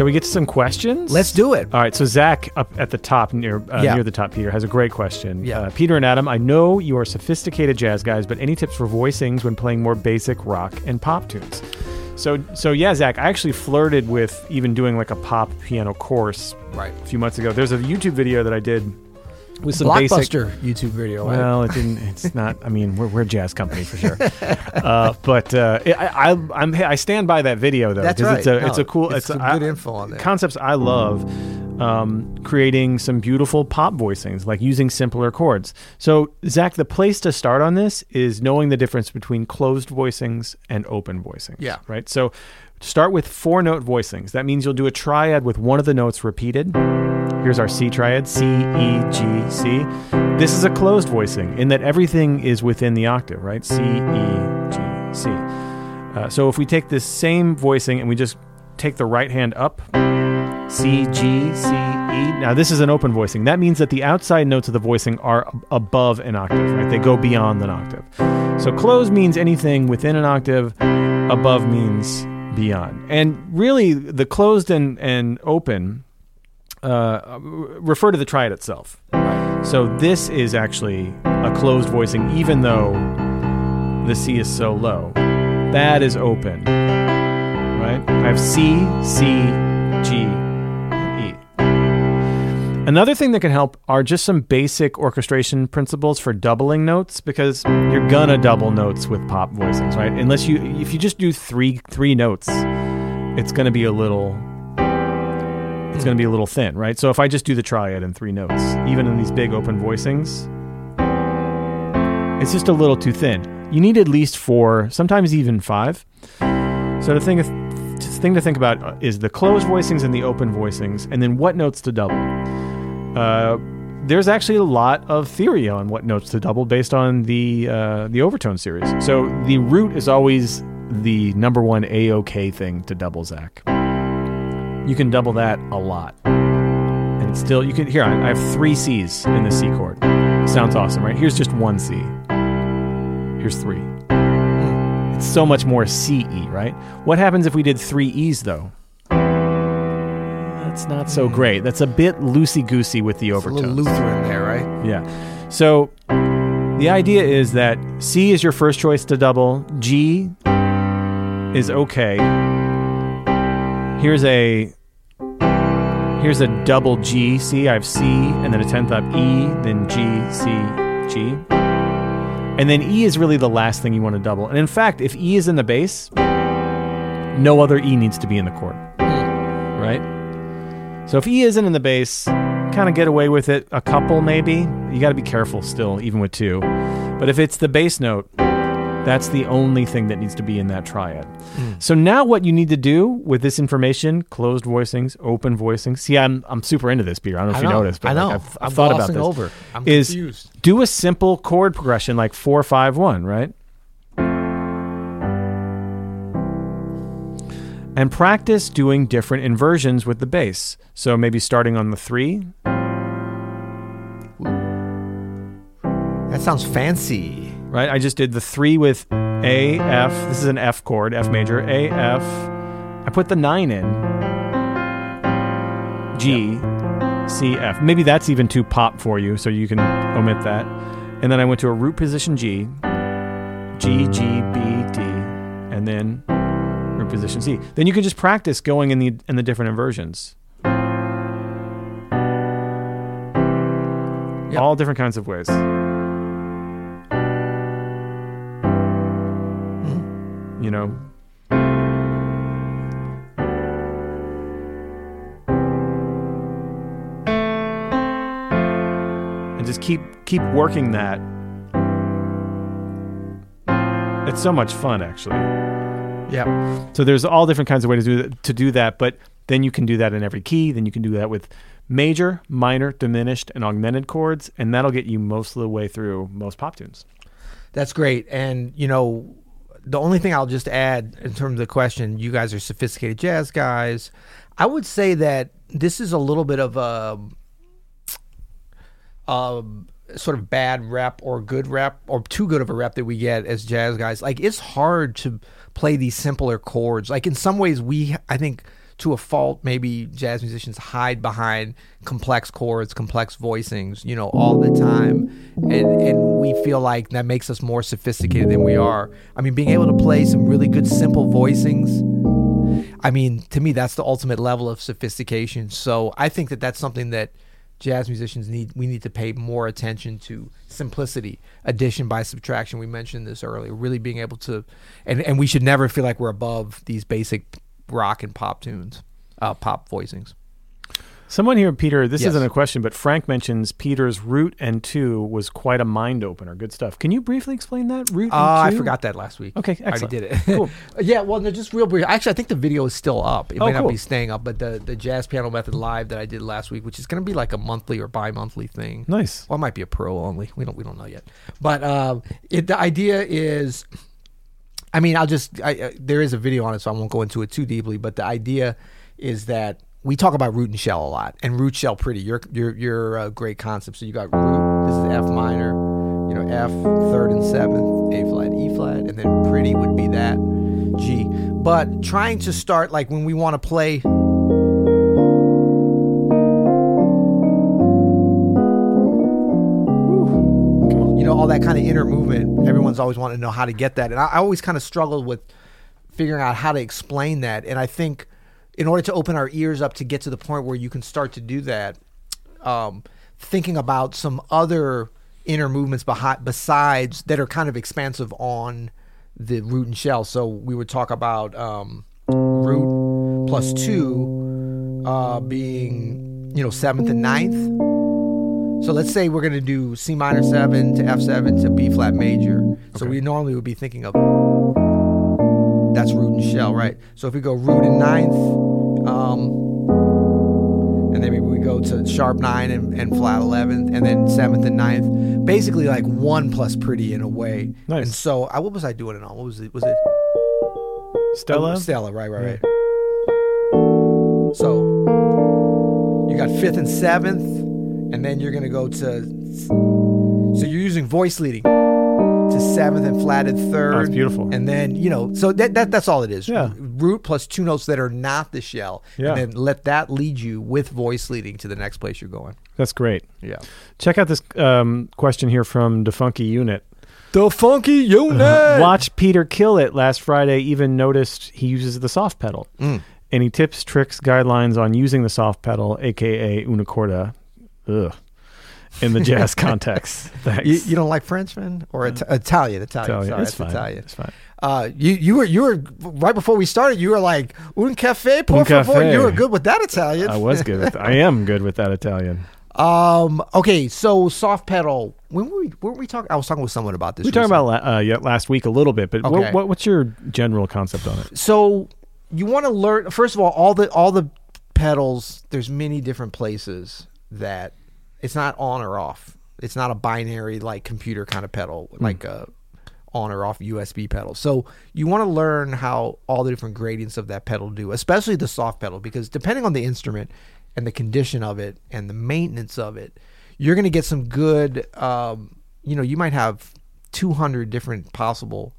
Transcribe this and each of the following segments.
Shall we get to some questions? Let's do it. All right, so Zach up at the top near uh, Yeah. near the top, Peter has a great question. Yeah. Uh, Peter and Adam, I know you are sophisticated jazz guys, but any tips for voicings when playing more basic rock and pop tunes? So so yeah, Zach, I actually flirted with even doing like a pop piano course Right. a few months ago. There's a YouTube video that I did with some basic. Blockbuster YouTube video. right? Well, it didn't. It's not. I mean, we're, we're a jazz company for sure. uh, but uh, it- I, I, I'm, I stand by that video though. That's 'cause right. It's a, No, it's a cool. it's It's, a- good info on there. Concepts I love. Um, creating some beautiful pop voicings, like using simpler chords. So, Zach, the place to start on this is knowing the difference between closed voicings and open voicings. Yeah. Right. So, start with four note voicings. That means you'll do a triad with one of the notes repeated. Here's our C triad C, E, G, C. This is a closed voicing in that everything is within the octave, right? C, E, G, C. Uh, so if we take this same voicing and we just take the right hand up, C, G, C, E. Now this is an open voicing. That means that the outside notes of the voicing are above an octave, right? They go beyond an octave. So closed means anything within an octave, above means beyond. And really, the closed and, and open uh, refer to the triad itself. So this is actually a closed voicing, even though the C is so low. That is open, right? I have C, C, G, and E. Another thing that can help are just some basic orchestration principles for doubling notes because you're gonna double notes with pop voicings, right? Unless you, if you just do three three notes, it's gonna be a little it's going to be a little thin, right? So if I just do the triad in three notes, even in these big open voicings, it's just a little too thin. You need at least four, sometimes even five. So the thing, the thing to think about is the closed voicings and the open voicings, and then what notes to double. Uh, there's actually a lot of theory on what notes to double based on the uh, the overtone series. So the root is always the number one A-OK thing to double, Zach you can double that a lot. And it's still, you can, here, I I have three C's in the C chord. Sounds awesome, right? Here's just one C. Here's three. It's so much more C E, right? What happens if we did three E's though? That's not so great. That's a bit loosey goosey with the overtones. a overtones. little Lutheran there, right? Yeah. So the idea is that C is your first choice to double, G is okay. Here's a here's a double G, C, I have C and then a 10th up E, then G, C, G. And then E is really the last thing you want to double. And in fact, if E is in the bass, no other E needs to be in the chord. Right? So if E isn't in the bass, kind of get away with it. A couple maybe. You got to be careful still, even with two. But if it's the bass note, that's the only thing that needs to be in that triad. Hmm. So now what you need to do with this information, closed voicings, open voicings. See, I'm I'm super into this, Peter. I don't know if you noticed, but I know. like, I've, I've thought about this. over. I'm is confused. do a simple chord progression like four, five, one, right? And practice doing different inversions with the bass. So maybe starting on the three, That sounds fancy. Right? I just did the three with A, F. This is an F chord, F major, A, F. I put the nine in. G, C, F. Maybe that's even too pop for you, so you can omit that. And then I went to a root position G, G, G, B, D, and then root position C. Then you can just practice going in the in the different inversions. Yep. All different kinds of ways. You know and just keep keep working that it's so much fun actually Yeah. so there's all different kinds of ways to do that, to do that but then you can do that in every key then you can do that with major minor diminished and augmented chords and that'll get you most of the way through most pop tunes That's great. And, you know, the only thing I'll just add in terms of the question, you guys are sophisticated jazz guys. I would say that this is a little bit of a, a sort of bad rep or good rep or too good of a rep that we get as jazz guys. Like it's hard to play these simpler chords. Like in some ways we I think to a fault, maybe jazz musicians hide behind complex chords, complex voicings, you know, all the time, and and we feel like that makes us more sophisticated than we are. I mean, being able to play some really good simple voicings. I mean, to me, that's the ultimate level of sophistication. So I think that that's something that jazz musicians need we need to pay more attention to simplicity addition by subtraction we mentioned this earlier really being able to and and we should never feel like we're above these basic rock and pop tunes uh, pop voicings Someone here, Peter, this Yes. isn't a question, but Frank mentions Peter's root and two was quite a mind opener. Good stuff. Can you briefly explain that? Root and uh, I forgot that last week Okay, I already did it Cool. yeah well no, just real brief actually I think the video is still up it Oh, might not cool. be staying up but the the jazz piano method live that I did last week which is going to be like a monthly or bi-monthly thing Nice. Well, it might be a pro only. We don't we don't know yet. But um, it, the idea is, I mean, I'll just I, uh, there is a video on it, so I won't go into it too deeply. But the idea is that we talk about root and shell a lot, and root shell pretty. Your your your uh, great concept. So you got root. This is F minor. You know, F third and seventh, A flat, E flat, and then pretty would be that G. But trying to start like when we want to play. That kind of inner movement everyone's always wanted to know how to get that and i, I always kind of struggled with figuring out how to explain that and i think in order to open our ears up to get to the point where you can start to do that um, thinking about some other inner movements behind besides that are kind of expansive on the root and shell. So we would talk about um, root plus two uh, being you know seventh and ninth so let's say we're going to do C minor 7 to F7 to B flat major. So we normally would be thinking of that's root and shell, right? So if we go root and ninth, um, and then maybe we go to sharp 9 and, and flat 11th, and then 7th and ninth, basically like 1 plus pretty in a way. Nice. And so I, what was I doing it on? What was it? Was it Stella? Stella, right, right, right. So you got fifth and seventh, and then you're gonna go to. So you're using voice leading to seventh and flatted third. Oh, that's beautiful. And then you know, so that, that that's all it is. Yeah. Root plus two notes that are not the shell, Yeah. and then let that lead you with voice leading to the next place you're going. That's great. Yeah. Check out this um, question here from Defunky Unit. The funky unit. Watch Peter kill it last Friday. Even noticed he uses the soft pedal. Mm. Any tips, tricks, guidelines on using the soft pedal, aka una corda, ugh, in the jazz context? Thanks. You, you don't like Frenchman or It- Italian? Italian. Italian. Sorry, it's it's fine. Italian. It's fine. Uh, you you were you were right before we started. You were like un cafe, por Un favor. cafe. You were good with that Italian. I was good with. I am good with that Italian. Um. Okay. So soft pedal. When were we? Weren't we talking? I was talking with someone about this. We talked recently. about uh, yeah, last week a little bit, but Okay. what, what, what's your general concept on it? So you want to learn. First of all, all the all the pedals. There's many different places that it's not on or off. It's not a binary like computer kind of pedal, like a on or off USB pedal. So you want to learn how all the different gradients of that pedal do, especially the soft pedal, because depending on the instrument and the condition of it and the maintenance of it, you're going to get some good. Um, you know, you might have 200 different possible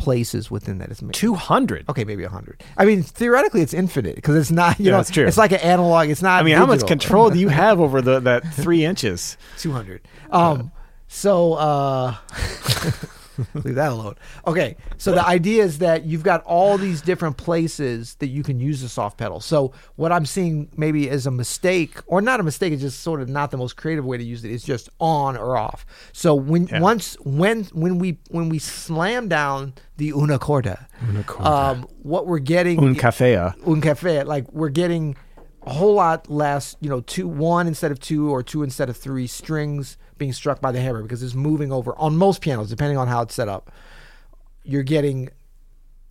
places within that. It's Two hundred. Okay, maybe hundred. I mean, theoretically, it's infinite because it's not. You Yeah, know, that's true. It's like an analog. It's not. I mean, how much control do you have over the that three inches? Two hundred. Um. So, uh, leave that alone. Okay. So the idea is that you've got all these different places that you can use the soft pedal. So what I'm seeing maybe as a mistake, or not a mistake, it's just sort of not the most creative way to use it. It's just on or off. So when Yeah. once when when we when we slam down the una corda, Una corda. um, what we're getting Un cafea. un cafea, like we're getting a whole lot less you know two one instead of two or two instead of three strings being struck by the hammer because it's moving over on most pianos depending on how it's set up. You're getting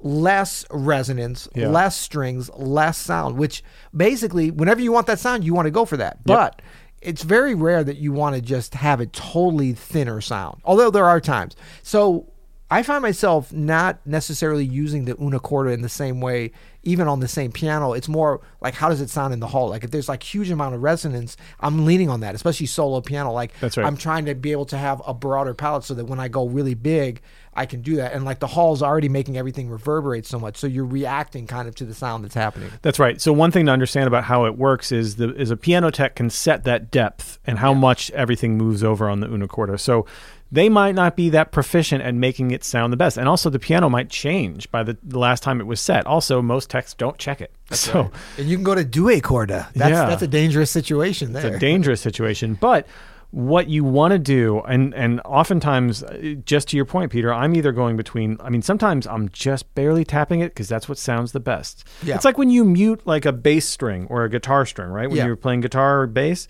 less resonance Yeah. less strings less sound which basically whenever you want that sound you want to go for that. But it's very rare that you want to just have a totally thinner sound although there are times. So I find myself not necessarily using the una corda in the same way, even on the same piano. It's more like how does it sound in the hall? Like if there's like huge amount of resonance, I'm leaning on that, especially solo piano. Like That's right. I'm trying to be able to have a broader palette so that when I go really big, I can do that. And like the hall's already making everything reverberate so much, so you're reacting kind of to the sound that's happening. That's right. So one thing to understand about how it works is the is a piano tech can set that depth and how much everything moves over on the una corda. So they might not be that proficient at making it sound the best. And also the piano might change by the, the last time it was set. Also, most techs don't check it. so And you can go to due corda. That's Yeah. that's a dangerous situation there. it's a dangerous situation. But what you want to do, and and oftentimes, uh, just to your point, Peter, I'm either going between. I mean, sometimes I'm just barely tapping it because that's what sounds the best. Yeah. It's like when you mute like a bass string or a guitar string, right? When Yeah. you're playing guitar or bass.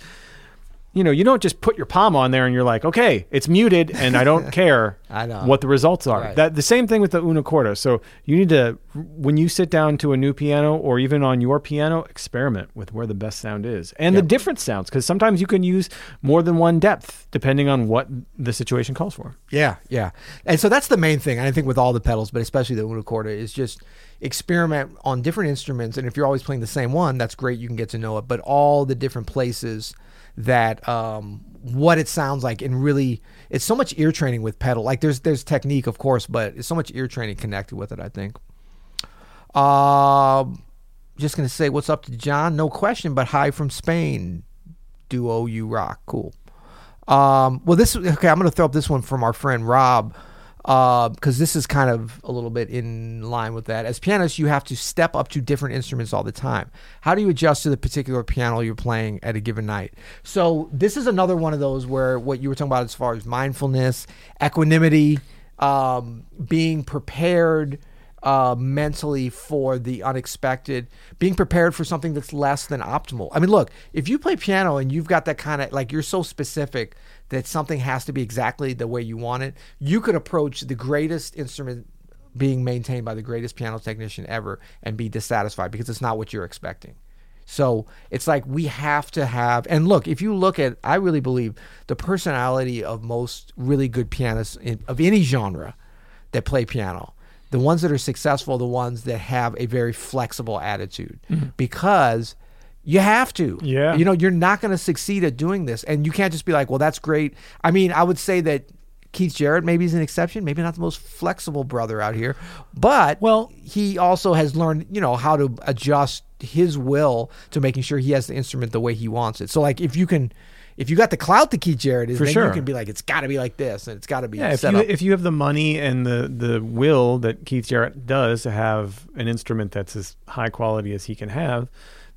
You know, you don't just put your palm on there and you're like, okay, it's muted, and I don't care I know. what the results are. Right. That the same thing with the una corda. So you need to, when you sit down to a new piano or even on your piano, experiment with where the best sound is and the different sounds because sometimes you can use more than one depth depending on what the situation calls for. Yeah, yeah. And so that's the main thing. I think with all the pedals, but especially the una corda, is just experiment on different instruments. And if you're always playing the same one, that's great. You can get to know it. But all the different places that um, what it sounds like, and really, it's so much ear training with pedal. Like there's there's technique, of course, but it's so much ear training connected with it. I think. Um, just gonna say what's up to John. No question, but hi from Spain. Duo, you rock. Cool. Um, well, this okay. I'm to throw up this one from our friend Rob because this is kind of a little bit in line with that. As pianists, you have to step up to different instruments all the time. How do you adjust to the particular piano you're playing at a given night? So this is another one of those where what you were talking about as far as mindfulness, equanimity, um, being prepared uh, mentally for the unexpected, being prepared for something that's less than optimal. I mean, look, if you play piano and you've got that kind of like you're so specific that something has to be exactly the way you want it, you could approach the greatest instrument being maintained by the greatest piano technician ever and be dissatisfied because it's not what you're expecting. So it's like we have to have, and look, if you look at, I really believe the personality of most really good pianists in, of any genre that play piano, the ones that are successful, are the ones that have a very flexible attitude mm-hmm. because you have to. Yeah. You know, you're not going to succeed at doing this. And you can't just be like, well, that's great. I mean, I would say that Keith Jarrett maybe is an exception, maybe not the most flexible brother out here, but Well- he also has learned, you know, how to adjust his will to making sure he has the instrument the way he wants it. So like if you can if you got the clout to Keith Jarrett is For then sure. you can be like it's got to be like this and it's got to be Yeah, if set you up. if you have the money and the the will that Keith Jarrett does to have an instrument that's as high quality as he can have,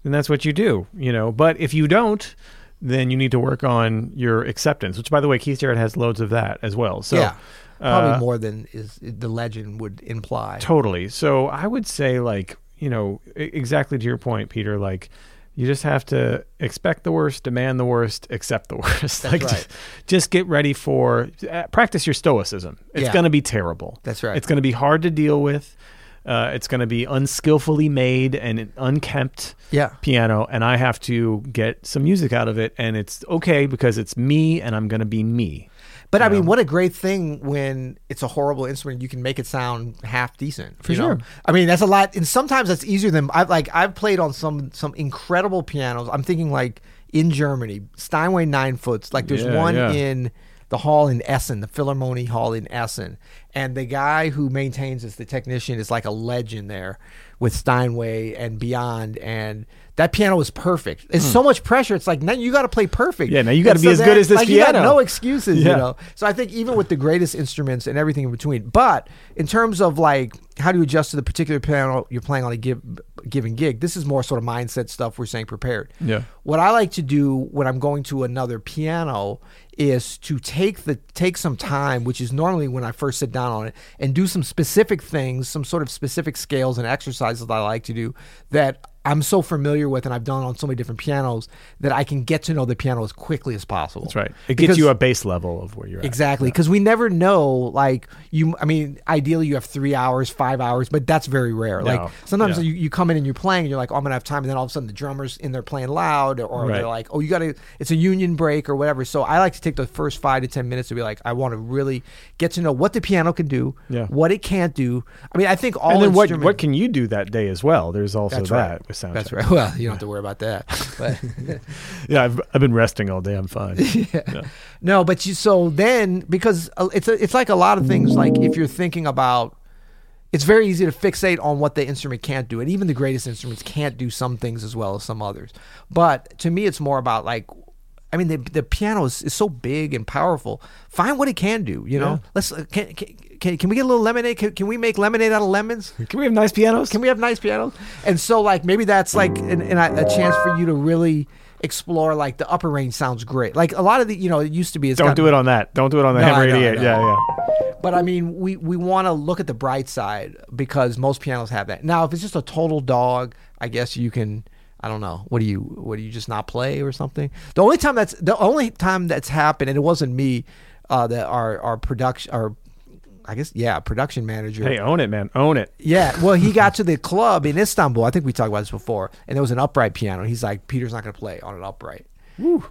then that's what you do, you know. But if you don't, then you need to work on your acceptance. Which, by the way, Keith Jarrett has loads of that as well. So, yeah. Probably uh, more than is the legend would imply. Totally. So I would say, like, you know, exactly to your point, Peter, like, you just have to expect the worst, demand the worst, accept the worst. like, right. just get ready for, uh, practice your stoicism. It's Yeah. going to be terrible. That's right. It's going to be hard to deal with. Uh, it's going to be unskillfully made and unkempt Yeah. piano, and I have to get some music out of it. And it's okay because it's me and I'm going to be me. But I mean, what a great thing when it's a horrible instrument, you can make it sound half decent. For you know? sure. I mean, that's a lot, and sometimes that's easier than I've like I've played on some some incredible pianos. I'm thinking like in Germany, Steinway nine foots. Like there's Yeah, one yeah. in the hall in Essen, the Philharmonie Hall in Essen, and the guy who maintains this, the technician, is like a legend there with Steinway and beyond, and. That piano is perfect. It's hmm. so much pressure. It's like now you got to play perfect. Yeah, now you gotta And be as good as this like, You got piano. no excuses. You Yeah. know. So I think even with the greatest instruments and everything in between, but in terms of like how do you adjust to the particular piano you're playing on a give, given gig, this is more sort of mindset stuff. We're saying prepared. Yeah. What I like to do when I'm going to another piano is to take the take some time, which is normally when I first sit down on it, and do some specific things, some sort of specific scales and exercises that I like to do that I'm so familiar with and I've done on so many different pianos that I can get to know the piano as quickly as possible. That's right. It Because- gets you a base level of where you're at. Exactly, because we never know. Like you, I mean, ideally you have three hours, five hours, but that's very rare. No, Like sometimes yeah. you, you come in and you're playing, and you're like, oh, I'm gonna have time, and then all of a sudden the drummer's in there playing loud, or Right. they're like, oh, you gotta, it's a union break or whatever. So I like to take the first five to ten minutes to be like, I want to really get to know what the piano can do, Yeah. what it can't do. I mean, I think all And then what what can you do that day as well? There's also That's that right. With sound. That's check. right. Well, you don't have to worry about that. But Yeah, I've, I've been resting all day. I'm fine. Yeah. No, but you so then because uh, it's a, it's like a lot of things. Like if you're thinking about, it's very easy to fixate on what the instrument can't do, and even the greatest instruments can't do some things as well as some others. But to me, it's more about like. I mean, the, the piano is, is so big and powerful. Find what it can do. You know, Yeah. let's uh, can, can can can we get a little lemonade? Can, can we make lemonade out of lemons? Can we have nice pianos? Can we have nice pianos? And so, like, maybe that's like an, an, a chance for you to really explore. Like, the upper range sounds great. Like a lot of the, you know, it used to be. It's Don't do it on that. Don't do it on the No, Hammer I 88. Yeah, yeah. But I mean, we we want to look at the bright side because most pianos have that. Now, if it's just a total dog, I guess you can. I don't know. What do you? What do you just not play or something? The only time that's the only time that's happened, and it wasn't me. Uh, that our our production, our I guess yeah, production manager. Hey, own it, man. Own it. Yeah, well, he got to the club in Istanbul. I think we talked about this before, and there was an upright piano. He's like, Peter's not going to play on an upright.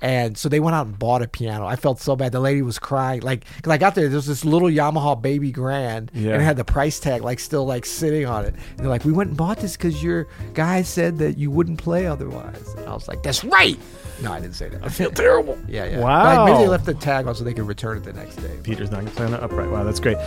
And so they went out and bought a piano. I felt so bad. The lady was crying, like, because I got there. There was this little Yamaha Baby Grand, Yeah. and it had the price tag like still like sitting on it. And they're like, "We went and bought this because your guy said that you wouldn't play otherwise." And I was like, "That's right." No, I didn't say that. I feel terrible. Yeah, yeah. Wow. Like, maybe they left the tag on so they could return it the next day. Peter's not going to play on the upright. Wow, that's great.